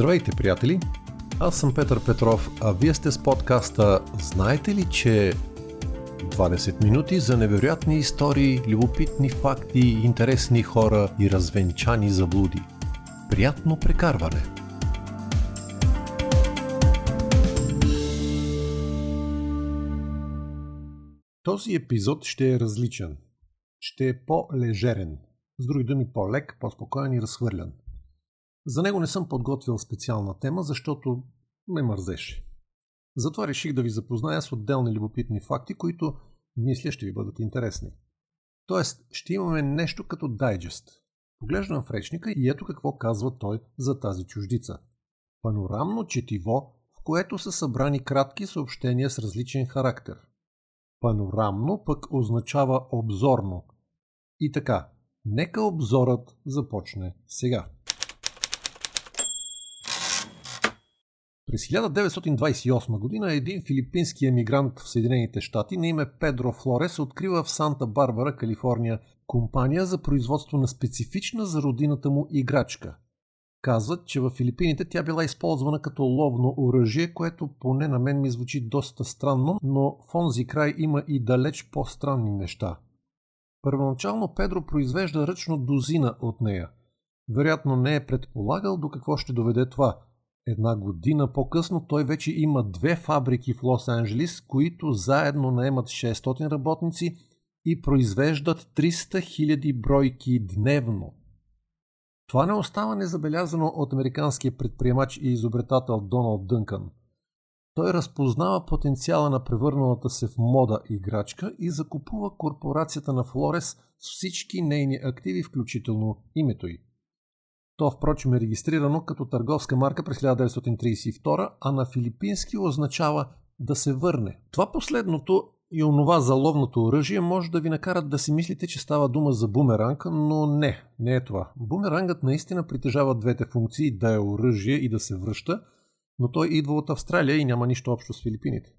Здравейте, приятели! Аз съм Петър Петров, а вие сте с подкаста Знаете ли, че 20 минути за невероятни истории, любопитни факти, интересни хора и развенчани заблуди. Приятно прекарване! Този епизод ще е различен. Ще е по-лежерен. С други думи по-лек, по-спокоен и разхвърлян. За него не съм подготвил специална тема, защото ме мързеше. Затова реших да ви запозная с отделни любопитни факти, които мисля ще ви бъдат интересни. Тоест, ще имаме нещо като дайджест. Поглеждам в речника и ето какво казва той за тази чуждица. Панорамно четиво, в което са събрани кратки съобщения с различен характер. Панорамно пък означава обзорно. И така, нека обзорът започне сега. През 1928 година един филипински емигрант в Съединените щати на име Педро Флорес открива в Санта Барбара, Калифорния, компания за производство на специфична за родината му играчка. Казват, че в Филипините тя била използвана като ловно оръжие, което поне на мен ми звучи доста странно, но в онзи край има и далеч по-странни неща. Първоначално Педро произвежда ръчно дозина от нея. Вероятно не е предполагал до какво ще доведе това – Една година по-късно той вече има две фабрики в Лос-Анджелис, които заедно наемат 600 работници и произвеждат 300 000 бройки дневно. Това не остава незабелязано от американския предприемач и изобретател Доналд Дънкън. Той разпознава потенциала на превърналата се в мода играчка и закупува корпорацията на Флорес с всички нейни активи, включително името й. То, впрочем, е регистрирано като търговска марка през 1932, а на филипински означава да се върне. Това последното и онова за ловното оръжие може да ви накарат да си мислите, че става дума за бумеранг, но не, не е това. Бумерангът наистина притежава двете функции да е оръжие и да се връща, но той идва от Австралия и няма нищо общо с Филипините.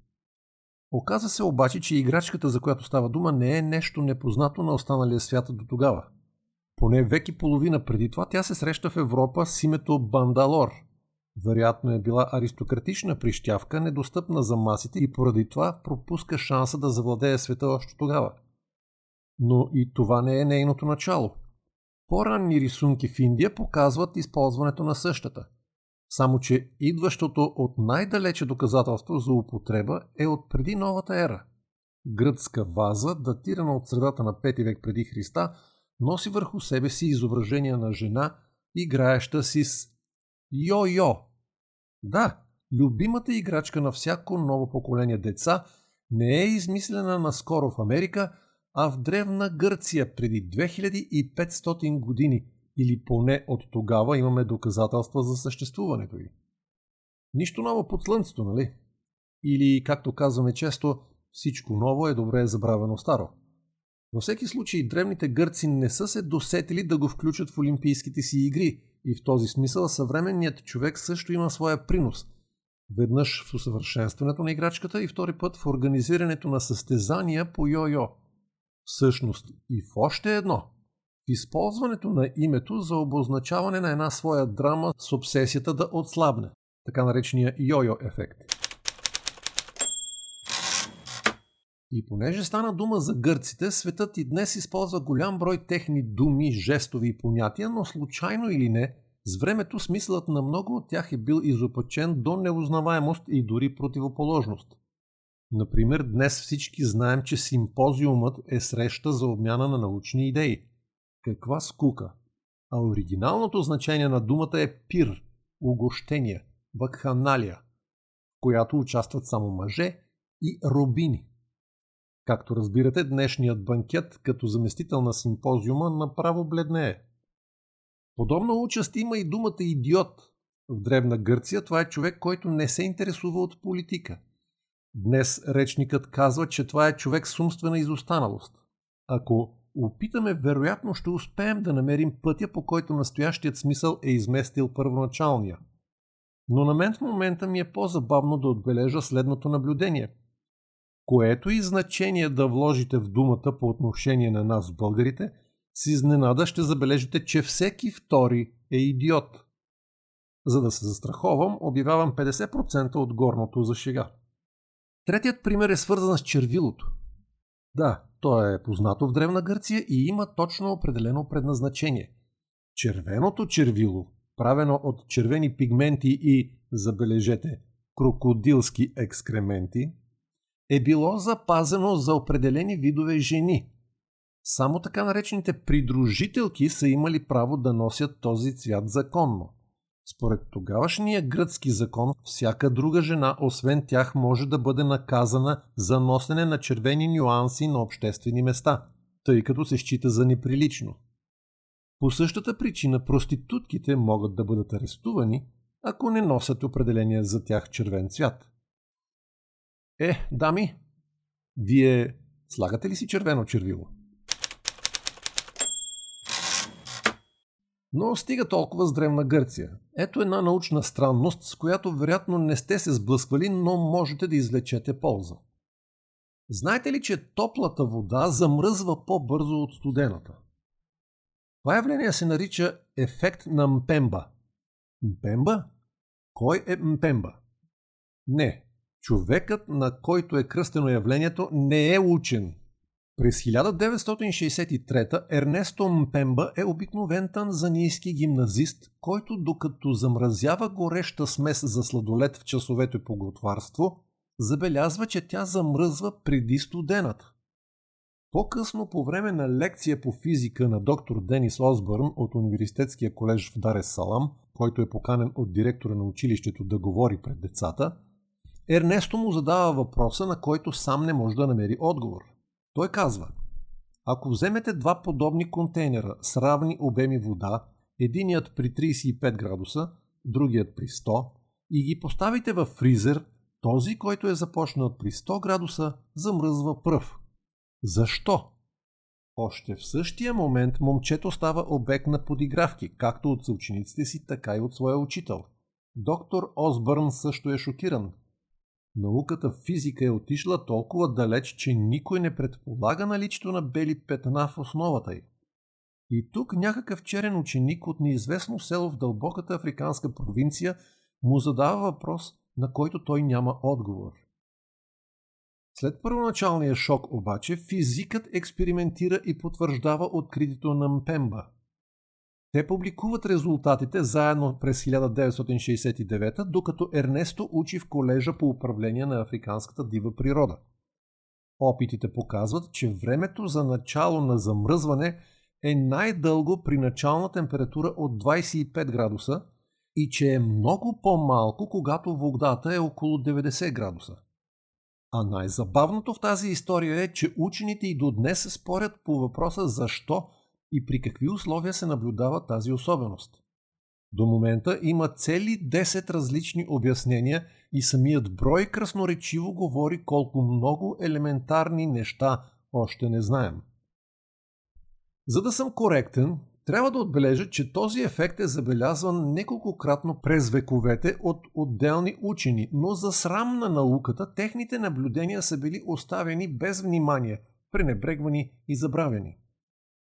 Оказа се обаче, че играчката, за която става дума, не е нещо непознато на останалия свят до тогава. Поне век и половина преди това тя се среща в Европа с името Бандалор. Вероятно е била аристократична прищявка, недостъпна за масите и поради това пропуска шанса да завладее света още тогава. Но и това не е нейното начало. По-ранни рисунки в Индия показват използването на същата. Само, че идващото от най-далече доказателство за употреба е от преди новата ера. Гръцка ваза, датирана от средата на 5 век преди Христа, носи върху себе си изображение на жена, играеща си с йо-йо. Да, любимата играчка на всяко ново поколение деца не е измислена наскоро в Америка, а в древна Гърция преди 2500 години или поне от тогава имаме доказателства за съществуването й. Нищо ново под слънцето, нали? Или, както казваме често, всичко ново е добре забравено старо. Във всеки случай, древните гърци не са се досетили да го включат в Олимпийските си игри и в този смисъл съвременният човек също има своя принос. Веднъж в усъвършенстването на играчката и втори път в организирането на състезания по йо-йо. Всъщност и в още едно – в използването на името за обозначаване на една своя драма с обсесията да отслабне, така наречения йо-йо ефект. И понеже стана дума за гърците, светът и днес използва голям брой техни думи, жестови и понятия, но случайно или не, с времето смисълът на много от тях е бил изопачен до неузнаваемост и дори противоположност. Например, днес всички знаем, че симпозиумът е среща за обмяна на научни идеи. Каква скука! А оригиналното значение на думата е пир, угощение, вакханалия, в която участват само мъже и робини. Както разбирате, днешният банкет като заместител на симпозиума направо бледнее. Подобно участ има и думата идиот. В Древна Гърция това е човек, който не се интересува от политика. Днес речникът казва, че това е човек с умствена изостаналост. Ако опитаме, вероятно ще успеем да намерим пътя, по който настоящият смисъл е изместил първоначалния. Но на мен в момента ми е по-забавно да отбележа следното наблюдение – което и значение да вложите в думата по отношение на нас, българите, с изненада ще забележите, че всеки втори е идиот. За да се застраховам, обявявам 50% от горното за шега. Третият пример е свързан с червилото. Да, то е познато в Древна Гърция и има точно определено предназначение. Червеното червило, правено от червени пигменти и, забележете, крокодилски екскременти, е било запазено за определени видове жени. Само така наречените придружителки са имали право да носят този цвят законно. Според тогавашния гръцки закон, всяка друга жена, освен тях, може да бъде наказана за носене на червени нюанси на обществени места, тъй като се счита за неприлично. По същата причина проститутките могат да бъдат арестувани, ако не носят определения за тях червен цвят. Е, дами, вие слагате ли си червено червило? Но стига толкова с древна Гърция. Ето една научна странност, с която вероятно не сте се сблъсквали, но можете да извлечете полза. Знаете ли, че топлата вода замръзва по-бързо от студената? Това явление се нарича ефект на Мпемба. Мпемба? Кой е Мпемба? Не, човекът, на който е кръстено явлението, не е учен. През 1963 Ернесто Мпемба е обикновен танзанийски гимназист, който докато замразява гореща смес за сладолет в часовете по готварство, забелязва, че тя замръзва преди студената. По-късно, по време на лекция по физика на доктор Денис Осбърн от Университетския колеж в Дарес Салам, който е поканен от директора на училището да говори пред децата, Ернесто му задава въпроса, на който сам не може да намери отговор. Той казва, ако вземете два подобни контейнера с равни обеми вода, единият при 35 градуса, другият при 100, и ги поставите в фризер, този, който е започнал при 100 градуса, замръзва пръв. Защо? Още в същия момент момчето става обект на подигравки, както от съучениците си, така и от своя учител. Доктор Осбърн също е шокиран. Науката в физика е отишла толкова далеч, че никой не предполага наличието на бели петна в основата й. И тук някакъв черен ученик от неизвестно село в дълбоката африканска провинция му задава въпрос, на който той няма отговор. След първоначалния шок обаче, физикът експериментира и потвърждава откритието на Мпемба. Те публикуват резултатите заедно през 1969, докато Ернесто учи в колежа по управление на африканската дива природа. Опитите показват, че времето за начало на замръзване е най-дълго при начална температура от 25 градуса и че е много по-малко, когато водата е около 90 градуса. А най-забавното в тази история е, че учените и до днес спорят по въпроса защо и при какви условия се наблюдава тази особеност. До момента има цели 10 различни обяснения и самият брой красноречиво говори колко много елементарни неща още не знаем. За да съм коректен, трябва да отбележа, че този ефект е забелязван неколкократно през вековете от отделни учени, но за срам на науката техните наблюдения са били оставени без внимание, пренебрегвани и забравени.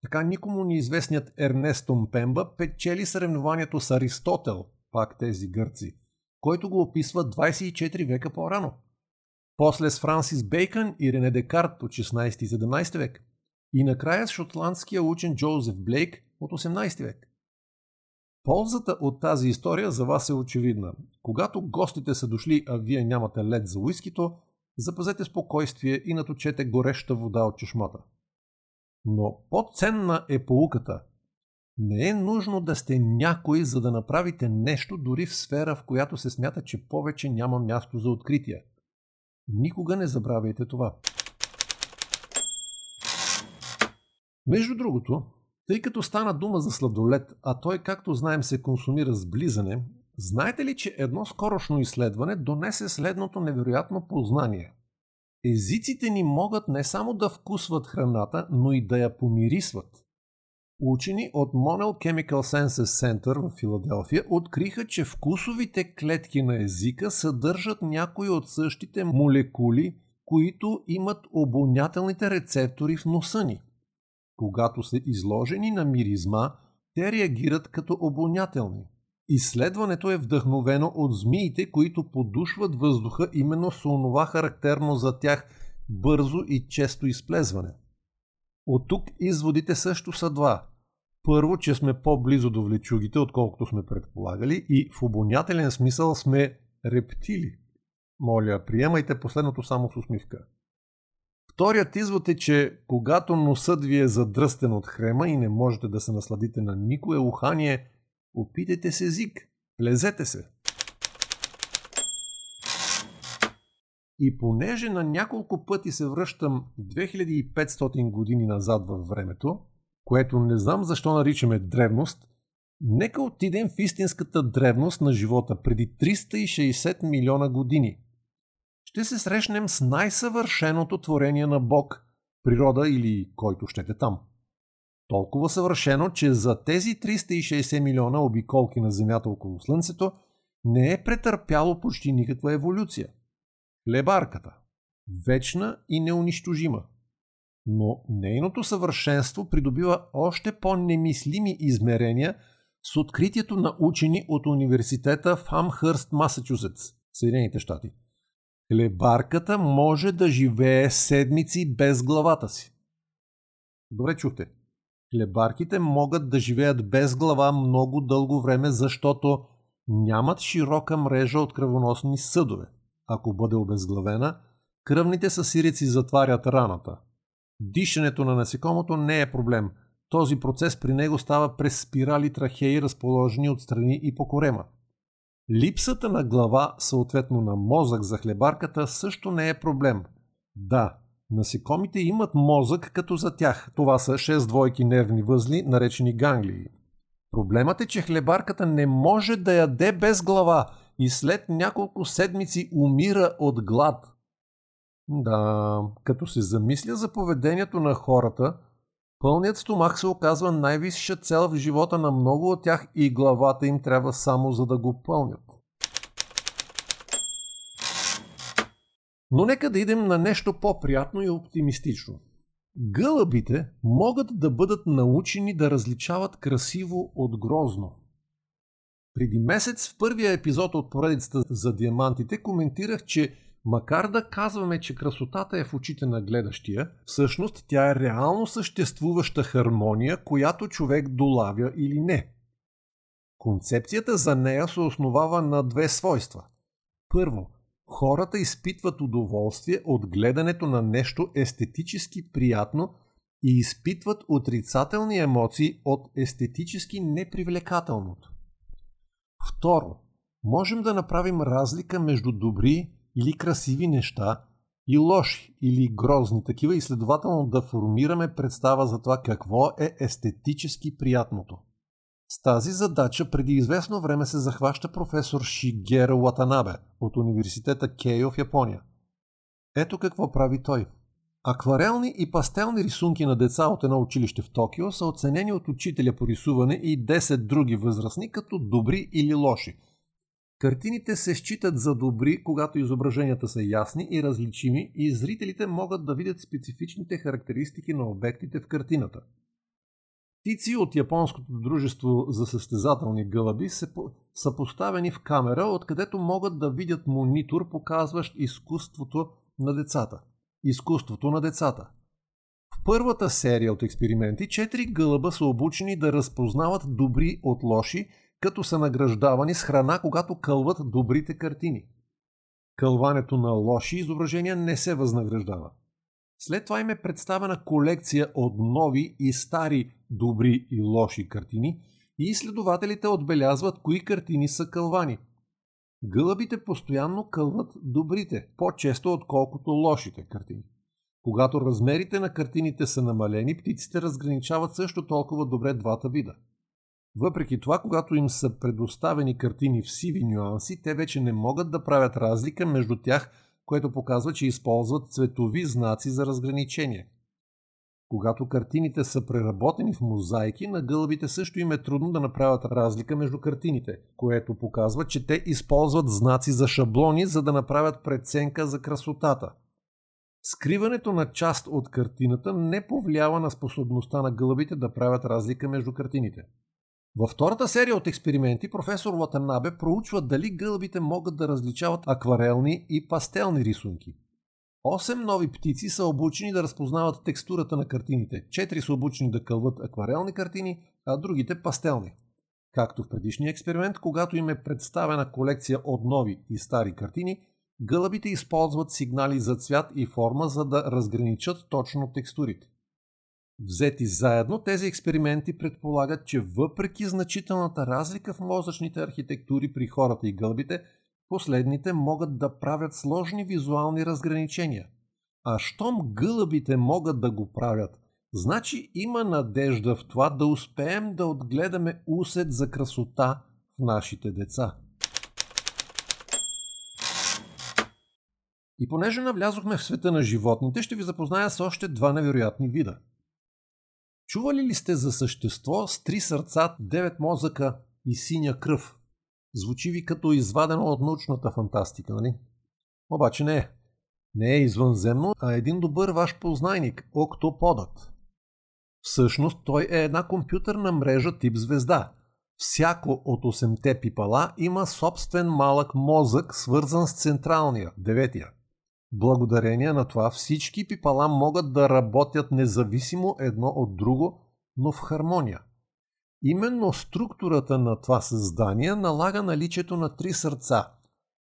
Така никому неизвестният Ернесто Мпемба печели съревнованието с Аристотел, пак тези гърци, който го описва 24 века по-рано. После с Франсис Бейкън и Рене Декарт от 16 и 17 век. И накрая с шотландския учен Джозеф Блейк от 18 век. Ползата от тази история за вас е очевидна. Когато гостите са дошли, а вие нямате лед за уискито, запазете спокойствие и наточете гореща вода от чешмата. Но по-ценна е поуката. Не е нужно да сте някой, за да направите нещо дори в сфера, в която се смята, че повече няма място за открития. Никога не забравяйте това. Между другото, тъй като стана дума за сладолет, а той, както знаем, се консумира с близане, знаете ли, че едно скорошно изследване донесе следното невероятно познание – Езиците ни могат не само да вкусват храната, но и да я помирисват. Учени от Monel Chemical Senses Center в Филаделфия откриха, че вкусовите клетки на езика съдържат някои от същите молекули, които имат обонятелните рецептори в носа ни. Когато са изложени на миризма, те реагират като обонятелни. Изследването е вдъхновено от змиите, които подушват въздуха именно с онова характерно за тях бързо и често изплезване. От тук изводите също са два. Първо, че сме по-близо до влечугите, отколкото сме предполагали и в обонятелен смисъл сме рептили. Моля, приемайте последното само с усмивка. Вторият извод е, че когато носът ви е задръстен от хрема и не можете да се насладите на никое ухание, опитайте се език, влезете се. И понеже на няколко пъти се връщам 2500 години назад във времето, което не знам защо наричаме древност, нека отидем в истинската древност на живота преди 360 милиона години. Ще се срещнем с най-съвършеното творение на Бог, природа или който щете там. Толкова съвършено, че за тези 360 милиона обиколки на Земята около Слънцето не е претърпяло почти никаква еволюция. Лебарката. Вечна и неунищожима но нейното съвършенство придобива още по-немислими измерения с откритието на учени от университета в Амхърст, Масачузетс, Съединените щати. Хлебарката може да живее седмици без главата си. Добре чухте. Хлебарките могат да живеят без глава много дълго време, защото нямат широка мрежа от кръвоносни съдове. Ако бъде обезглавена, кръвните съсирици затварят раната – Дишането на насекомото не е проблем. Този процес при него става през спирали трахеи, разположени отстрани и по корема. Липсата на глава, съответно на мозък за хлебарката, също не е проблем. Да, насекомите имат мозък като за тях. Това са 6 двойки нервни възли, наречени ганглии. Проблемът е, че хлебарката не може да яде без глава и след няколко седмици умира от глад. Да, като се замисля за поведението на хората, пълният стомах се оказва най-висша цел в живота на много от тях и главата им трябва само за да го пълнят. Но нека да идем на нещо по-приятно и оптимистично. Гълъбите могат да бъдат научени да различават красиво от грозно. Преди месец в първия епизод от поредицата за диамантите коментирах, че Макар да казваме, че красотата е в очите на гледащия, всъщност тя е реално съществуваща хармония, която човек долавя или не. Концепцията за нея се основава на две свойства. Първо, хората изпитват удоволствие от гледането на нещо естетически приятно и изпитват отрицателни емоции от естетически непривлекателното. Второ, можем да направим разлика между добри или красиви неща и лоши или грозни такива и следователно да формираме представа за това какво е естетически приятното. С тази задача преди известно време се захваща професор Шигера Ватанабе от университета Кейо в Япония. Ето какво прави той. Акварелни и пастелни рисунки на деца от едно училище в Токио са оценени от учителя по рисуване и 10 други възрастни като добри или лоши – Картините се считат за добри, когато изображенията са ясни и различими и зрителите могат да видят специфичните характеристики на обектите в картината. Птици от японското дружество за състезателни гълъби са поставени в камера, откъдето могат да видят монитор, показващ изкуството на децата. Изкуството на децата. В първата серия от експерименти четири гълъба са обучени да разпознават добри от лоши като са награждавани с храна, когато кълват добрите картини. Кълването на лоши изображения не се възнаграждава. След това им е представена колекция от нови и стари добри и лоши картини и изследователите отбелязват кои картини са кълвани. Гълъбите постоянно кълват добрите, по-често отколкото лошите картини. Когато размерите на картините са намалени, птиците разграничават също толкова добре двата вида – въпреки това, когато им са предоставени картини в сиви нюанси, те вече не могат да правят разлика между тях, което показва, че използват цветови знаци за разграничение. Когато картините са преработени в мозайки, на гълбите също им е трудно да направят разлика между картините, което показва, че те използват знаци за шаблони, за да направят преценка за красотата. Скриването на част от картината не повлиява на способността на гълбите да правят разлика между картините. Във втората серия от експерименти професор Латанабе проучва дали гълбите могат да различават акварелни и пастелни рисунки. Осем нови птици са обучени да разпознават текстурата на картините. Четири са обучени да кълват акварелни картини, а другите пастелни. Както в предишния експеримент, когато им е представена колекция от нови и стари картини, гълъбите използват сигнали за цвят и форма, за да разграничат точно текстурите. Взети заедно, тези експерименти предполагат, че въпреки значителната разлика в мозъчните архитектури при хората и гълбите, последните могат да правят сложни визуални разграничения. А щом гълъбите могат да го правят, значи има надежда в това да успеем да отгледаме усет за красота в нашите деца. И понеже навлязохме в света на животните, ще ви запозная с още два невероятни вида – Чували ли сте за същество с три сърца, девет мозъка и синя кръв? Звучи ви като извадено от научната фантастика, нали? Обаче не е. Не е извънземно, а един добър ваш познайник – октоподът. Всъщност той е една компютърна мрежа тип звезда. Всяко от 8-те пипала има собствен малък мозък, свързан с централния, деветия. Благодарение на това всички пипала могат да работят независимо едно от друго, но в хармония. Именно структурата на това създание налага наличието на три сърца.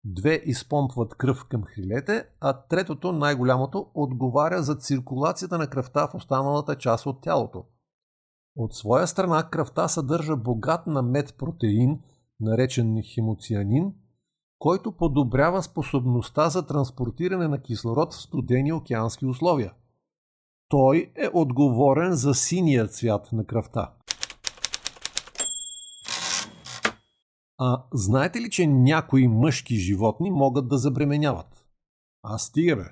Две изпомпват кръв към хрилете, а третото, най-голямото, отговаря за циркулацията на кръвта в останалата част от тялото. От своя страна кръвта съдържа богат на мед протеин, наречен хемоцианин, който подобрява способността за транспортиране на кислород в студени океански условия. Той е отговорен за синия цвят на кръвта. А знаете ли, че някои мъжки животни могат да забременяват? А стига!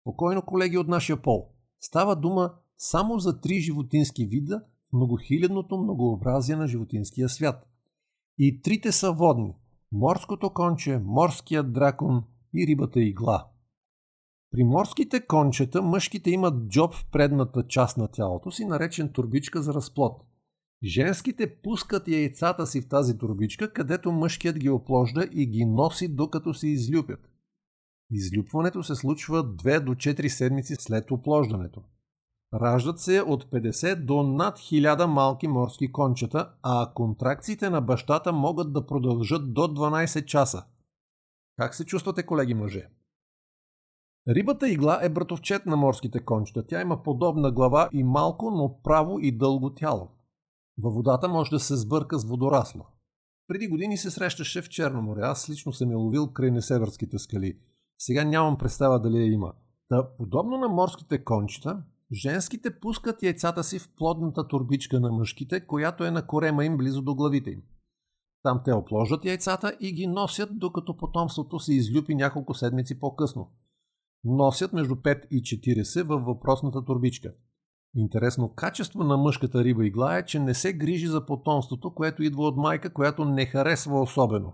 Спокойно, колеги от нашия пол. Става дума само за три животински вида в многохилядното многообразие на животинския свят. И трите са водни морското конче, морският дракон и рибата игла. При морските кончета мъжките имат джоб в предната част на тялото си, наречен турбичка за разплод. Женските пускат яйцата си в тази турбичка, където мъжкият ги опложда и ги носи докато се излюпят. Излюпването се случва 2 до 4 седмици след оплождането. Раждат се от 50 до над 1000 малки морски кончета, а контракциите на бащата могат да продължат до 12 часа. Как се чувствате, колеги мъже? Рибата игла е братовчет на морските кончета. Тя има подобна глава и малко, но право и дълго тяло. Във водата може да се сбърка с водорасло. Преди години се срещаше в Черно море. Аз лично съм я ловил край Несеверските скали. Сега нямам представа дали я има. Та, подобно на морските кончета, Женските пускат яйцата си в плодната турбичка на мъжките, която е на корема им близо до главите им. Там те опложат яйцата и ги носят, докато потомството се излюпи няколко седмици по-късно. Носят между 5 и 40 във въпросната турбичка. Интересно качество на мъжката риба игла е, че не се грижи за потомството, което идва от майка, която не харесва особено.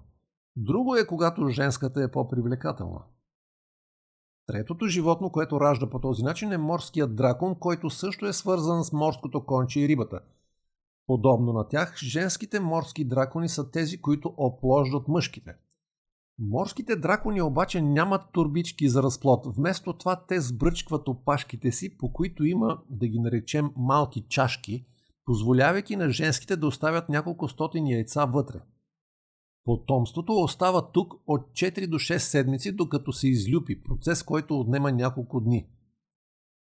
Друго е, когато женската е по-привлекателна. Третото животно, което ражда по този начин е морският дракон, който също е свързан с морското конче и рибата. Подобно на тях, женските морски дракони са тези, които оплождат мъжките. Морските дракони обаче нямат турбички за разплод. Вместо това те сбръчкват опашките си, по които има, да ги наречем, малки чашки, позволявайки на женските да оставят няколко стотини яйца вътре. Потомството остава тук от 4 до 6 седмици, докато се излюпи, процес, който отнема няколко дни.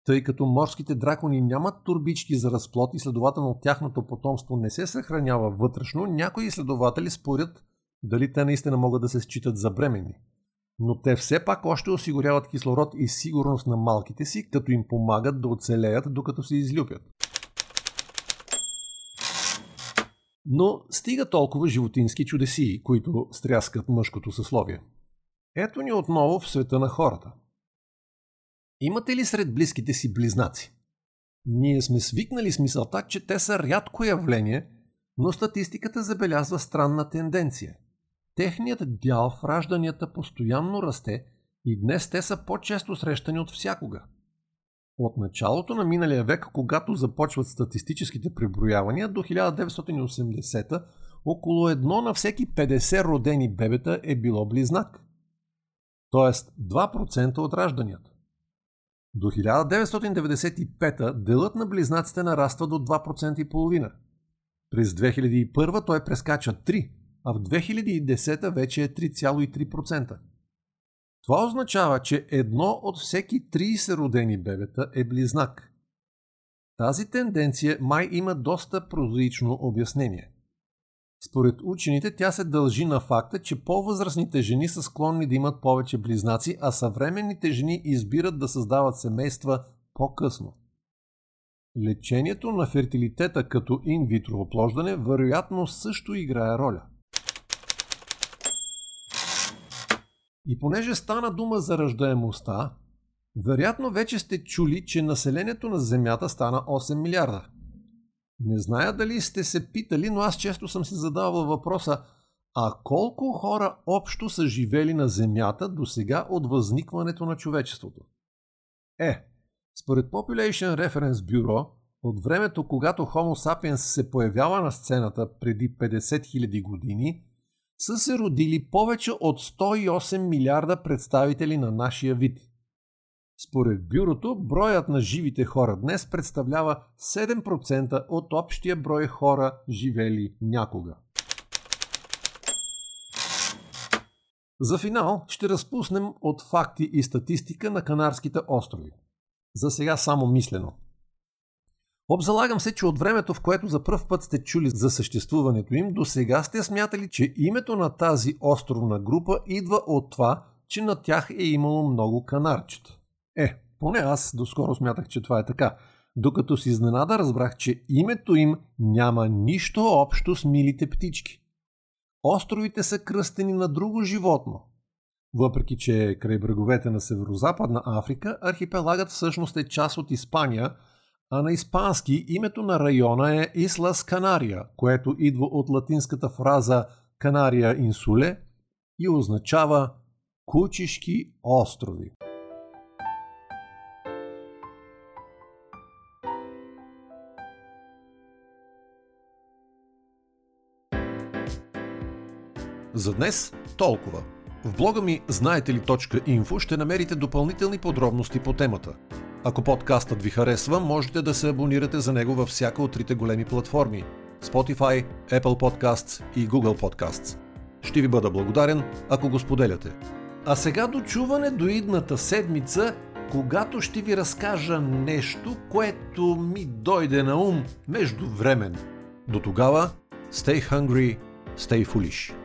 Тъй като морските дракони нямат турбички за разплод и следователно тяхното потомство не се съхранява вътрешно, някои изследователи спорят дали те наистина могат да се считат за бремени. Но те все пак още осигуряват кислород и сигурност на малките си, като им помагат да оцелеят докато се излюпят. Но стига толкова животински чудеси, които стряскат мъжкото съсловие. Ето ни отново в света на хората. Имате ли сред близките си близнаци? Ние сме свикнали с мисълта, че те са рядко явление, но статистиката забелязва странна тенденция. Техният дял в ражданията постоянно расте и днес те са по-често срещани от всякога. От началото на миналия век, когато започват статистическите преброявания, до 1980 около едно на всеки 50 родени бебета е било близнак. Тоест 2% от ражданията. До 1995 делът на близнаците нараства до 2,5%. През 2001 той прескача 3, а в 2010 вече е 3,3%. Това означава, че едно от всеки 30 родени бебета е близнак. Тази тенденция май има доста прозаично обяснение. Според учените тя се дължи на факта, че по-възрастните жени са склонни да имат повече близнаци, а съвременните жени избират да създават семейства по-късно. Лечението на фертилитета като инвитро оплождане вероятно също играе роля – И понеже стана дума за ръждаемостта, вероятно вече сте чули, че населението на Земята стана 8 милиарда. Не зная дали сте се питали, но аз често съм си задавал въпроса а колко хора общо са живели на Земята до сега от възникването на човечеството? Е, според Population Reference Bureau, от времето, когато Homo sapiens се появява на сцената преди 50 000 години, са се родили повече от 108 милиарда представители на нашия вид. Според бюрото, броят на живите хора днес представлява 7% от общия брой хора, живели някога. За финал ще разпуснем от факти и статистика на Канарските острови. За сега само мислено – Обзалагам се, че от времето, в което за пръв път сте чули за съществуването им, до сега сте смятали, че името на тази островна група идва от това, че на тях е имало много канарчета. Е, поне аз доскоро смятах, че това е така. Докато с изненада разбрах, че името им няма нищо общо с милите птички. Островите са кръстени на друго животно. Въпреки, че край бреговете на северо-западна Африка, архипелагът всъщност е част от Испания – а на испански името на района е Ислас Канария, което идва от латинската фраза Канария инсуле и означава Кучишки острови. За днес толкова. В блога ми знаете ли .info ще намерите допълнителни подробности по темата – ако подкастът ви харесва, можете да се абонирате за него във всяка от трите големи платформи Spotify, Apple Podcasts и Google Podcasts. Ще ви бъда благодарен, ако го споделяте. А сега до чуване до идната седмица, когато ще ви разкажа нещо, което ми дойде на ум междувремен. До тогава, stay hungry, stay foolish.